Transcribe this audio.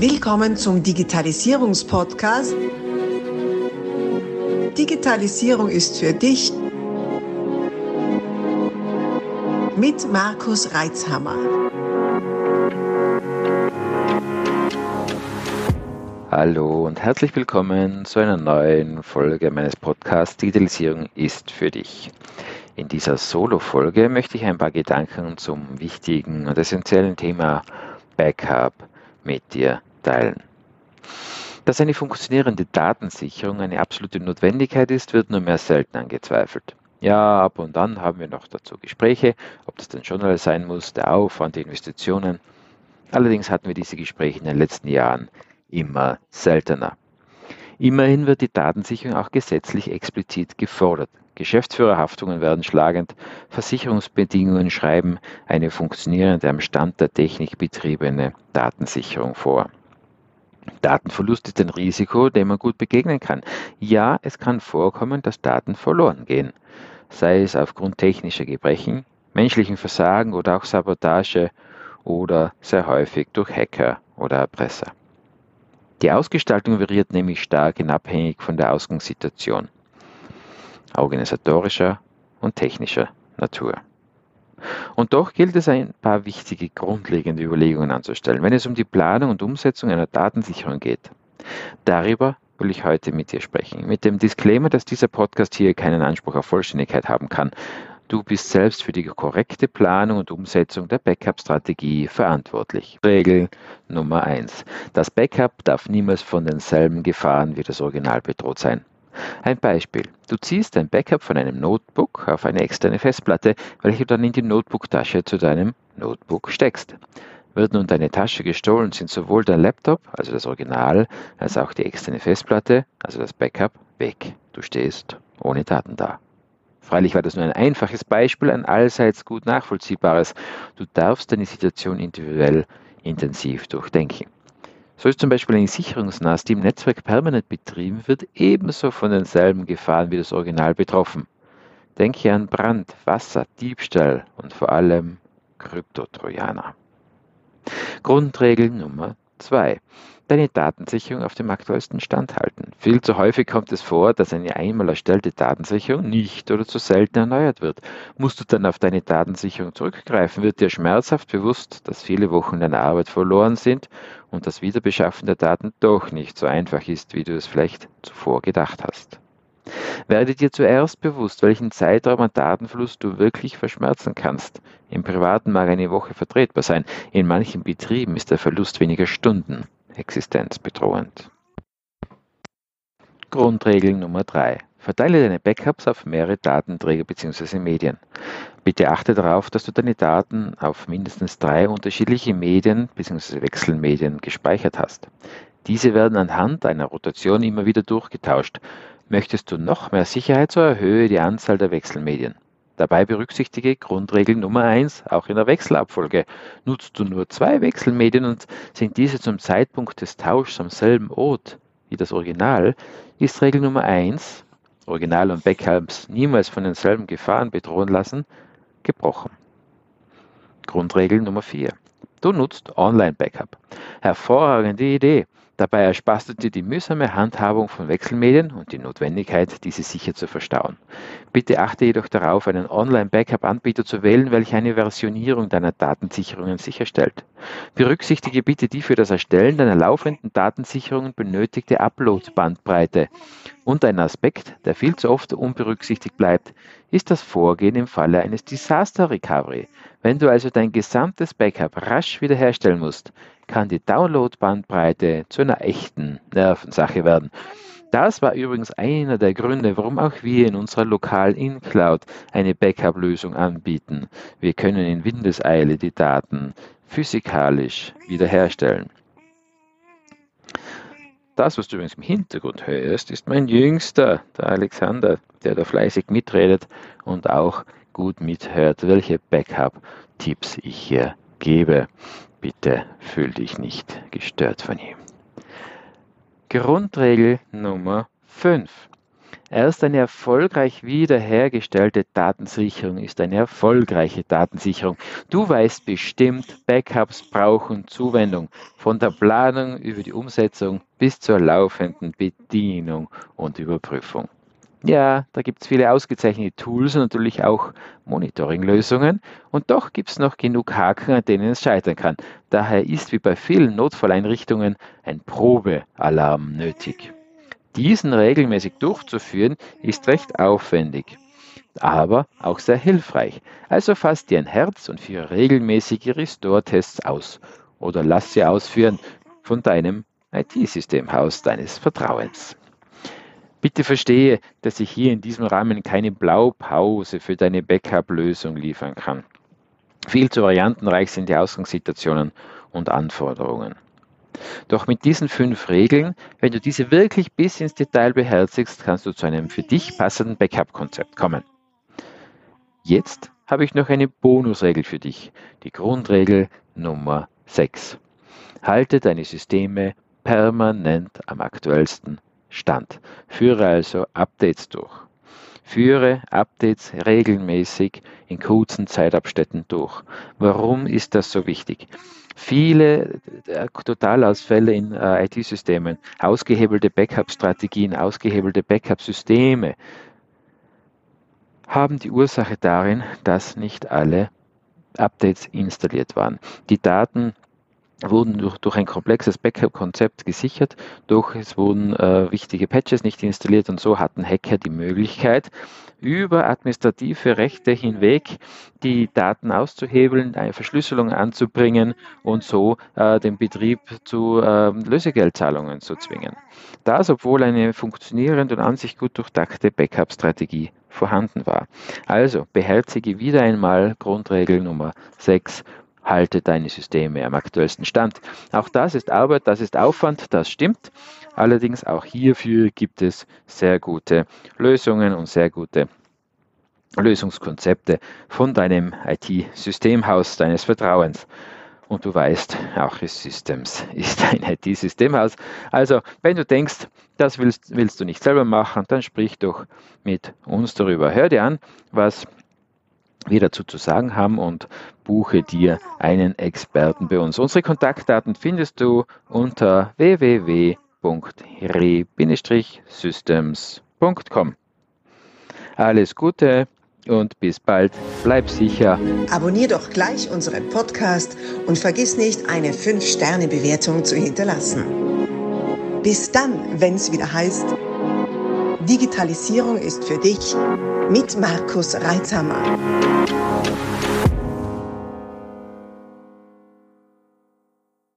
Willkommen zum Digitalisierungspodcast. Digitalisierung ist für dich mit Markus Reitzhammer. Hallo und herzlich willkommen zu einer neuen Folge meines Podcasts Digitalisierung ist für dich. In dieser Solo-Folge möchte ich ein paar Gedanken zum wichtigen und essentiellen Thema Backup mit dir teilen. Dass eine funktionierende Datensicherung eine absolute Notwendigkeit ist, wird nur mehr selten angezweifelt. Ja, ab und an haben wir noch dazu Gespräche, ob das denn schon alles sein muss, der Aufwand, die Investitionen. Allerdings hatten wir diese Gespräche in den letzten Jahren immer seltener. Immerhin wird die Datensicherung auch gesetzlich explizit gefordert. Geschäftsführerhaftungen werden schlagend, Versicherungsbedingungen schreiben eine funktionierende, am Stand der Technik betriebene Datensicherung vor. Datenverlust ist ein Risiko, dem man gut begegnen kann. Ja, es kann vorkommen, dass Daten verloren gehen, sei es aufgrund technischer Gebrechen, menschlichen Versagen oder auch Sabotage oder sehr häufig durch Hacker oder Erpresser. Die Ausgestaltung variiert nämlich stark in abhängig von der Ausgangssituation, organisatorischer und technischer Natur. Und doch gilt es ein paar wichtige grundlegende Überlegungen anzustellen, wenn es um die Planung und Umsetzung einer Datensicherung geht. Darüber will ich heute mit dir sprechen, mit dem Disclaimer, dass dieser Podcast hier keinen Anspruch auf Vollständigkeit haben kann Du bist selbst für die korrekte Planung und Umsetzung der Backup-Strategie verantwortlich. Regel Nummer 1. Das Backup darf niemals von denselben Gefahren wie das Original bedroht sein. Ein Beispiel. Du ziehst ein Backup von einem Notebook auf eine externe Festplatte, welche du dann in die Notebook-Tasche zu deinem Notebook steckst. Wird nun deine Tasche gestohlen, sind sowohl dein Laptop, also das Original, als auch die externe Festplatte, also das Backup, weg. Du stehst ohne Daten da. Freilich war das nur ein einfaches Beispiel, ein allseits gut nachvollziehbares. Du darfst deine Situation individuell intensiv durchdenken. So ist zum Beispiel ein SicherungsNAS, die im Netzwerk permanent betrieben wird, ebenso von denselben Gefahren wie das Original betroffen. Denke an Brand, Wasser, Diebstahl und vor allem Kryptotrojaner. Grundregel Nummer 2 deine Datensicherung auf dem aktuellsten Stand halten. Viel zu häufig kommt es vor, dass eine einmal erstellte Datensicherung nicht oder zu selten erneuert wird. Musst du dann auf deine Datensicherung zurückgreifen, wird dir schmerzhaft bewusst, dass viele Wochen deiner Arbeit verloren sind und das Wiederbeschaffen der Daten doch nicht so einfach ist, wie du es vielleicht zuvor gedacht hast. Werde dir zuerst bewusst, welchen Zeitraum an Datenfluss du wirklich verschmerzen kannst. Im Privaten mag eine Woche vertretbar sein, in manchen Betrieben ist der Verlust weniger Stunden existenzbedrohend. Grundregel Nummer 3. Verteile deine Backups auf mehrere Datenträger bzw. Medien. Bitte achte darauf, dass du deine Daten auf mindestens drei unterschiedliche Medien bzw. Wechselmedien gespeichert hast. Diese werden anhand einer Rotation immer wieder durchgetauscht. Möchtest du noch mehr Sicherheit, so erhöhe die Anzahl der Wechselmedien. Dabei berücksichtige Grundregel Nummer 1 auch in der Wechselabfolge. Nutzt du nur zwei Wechselmedien und sind diese zum Zeitpunkt des Tauschs am selben Ort wie das Original, ist Regel Nummer 1, Original und Backups niemals von denselben Gefahren bedrohen lassen, gebrochen. Grundregel Nummer 4. Du nutzt Online-Backup. Hervorragende Idee. Dabei ersparst du dir die mühsame Handhabung von Wechselmedien und die Notwendigkeit, diese sicher zu verstauen. Bitte achte jedoch darauf, einen Online-Backup-Anbieter zu wählen, welcher eine Versionierung deiner Datensicherungen sicherstellt. Berücksichtige bitte die für das Erstellen deiner laufenden Datensicherungen benötigte Upload-Bandbreite. Und ein Aspekt, der viel zu oft unberücksichtigt bleibt, ist das Vorgehen im Falle eines Disaster Recovery. Wenn du also dein gesamtes Backup rasch wiederherstellen musst, kann die Download-Bandbreite zu einer echten Nervensache werden. Das war übrigens einer der Gründe, warum auch wir in unserer lokalen In-Cloud eine Backup-Lösung anbieten. Wir können in Windeseile die Daten physikalisch wiederherstellen. Das, was du übrigens im Hintergrund hörst, ist mein Jüngster, der Alexander, der da fleißig mitredet und auch gut mithört, welche Backup-Tipps ich hier gebe. Bitte fühl dich nicht gestört von ihm. Grundregel Nummer 5. Erst eine erfolgreich wiederhergestellte Datensicherung ist eine erfolgreiche Datensicherung. Du weißt bestimmt, Backups brauchen Zuwendung von der Planung über die Umsetzung bis zur laufenden Bedienung und Überprüfung. Ja, da gibt es viele ausgezeichnete Tools und natürlich auch Monitoring-Lösungen. Und doch gibt es noch genug Haken, an denen es scheitern kann. Daher ist wie bei vielen Notfalleinrichtungen ein Probealarm nötig. Diesen regelmäßig durchzuführen ist recht aufwendig, aber auch sehr hilfreich. Also fass dir ein Herz und führe regelmäßige Restore-Tests aus oder lass sie ausführen von deinem IT-Systemhaus deines Vertrauens. Bitte verstehe, dass ich hier in diesem Rahmen keine Blaupause für deine Backup-Lösung liefern kann. Viel zu variantenreich sind die Ausgangssituationen und Anforderungen. Doch mit diesen fünf Regeln, wenn du diese wirklich bis ins Detail beherzigst, kannst du zu einem für dich passenden Backup-Konzept kommen. Jetzt habe ich noch eine Bonusregel für dich, die Grundregel Nummer 6. Halte deine Systeme permanent am aktuellsten Stand. Führe also Updates durch. Führe Updates regelmäßig in kurzen Zeitabständen durch. Warum ist das so wichtig? Viele äh, Totalausfälle in äh, IT-Systemen, ausgehebelte Backup-Strategien, ausgehebelte Backup-Systeme haben die Ursache darin, dass nicht alle Updates installiert waren. Die Daten wurden durch, durch ein komplexes Backup-Konzept gesichert, doch es wurden äh, wichtige Patches nicht installiert und so hatten Hacker die Möglichkeit, über administrative Rechte hinweg die Daten auszuhebeln, eine Verschlüsselung anzubringen und so äh, den Betrieb zu äh, Lösegeldzahlungen zu zwingen. Das, obwohl eine funktionierende und an sich gut durchdachte Backup-Strategie vorhanden war. Also beherzige wieder einmal Grundregel Nummer 6 halte deine Systeme am aktuellsten Stand. Auch das ist Arbeit, das ist Aufwand, das stimmt. Allerdings auch hierfür gibt es sehr gute Lösungen und sehr gute Lösungskonzepte von deinem IT-Systemhaus deines Vertrauens. Und du weißt, auch Systems ist ein IT-Systemhaus. Also, wenn du denkst, das willst, willst du nicht selber machen, dann sprich doch mit uns darüber. Hör dir an, was wir dazu zu sagen haben und buche dir einen Experten bei uns. Unsere Kontaktdaten findest du unter www.re-systems.com. Alles Gute und bis bald. Bleib sicher. Abonnier doch gleich unseren Podcast und vergiss nicht, eine 5-Sterne-Bewertung zu hinterlassen. Bis dann, wenn es wieder heißt, Digitalisierung ist für dich mit Markus Reitzhammer.